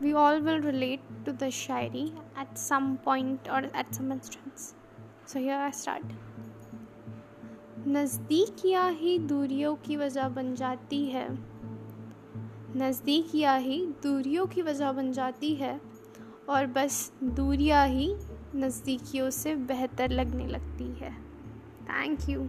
we all will relate to the shairi at some point or at some instance. So here I start. नज़दीकियाँ ही दूरियों की वजह बन जाती है नज़दीकियाँ ही दूरियों की वजह बन जाती है और बस दूरियाँ ही नज़दीकियों से बेहतर लगने लगती है थैंक यू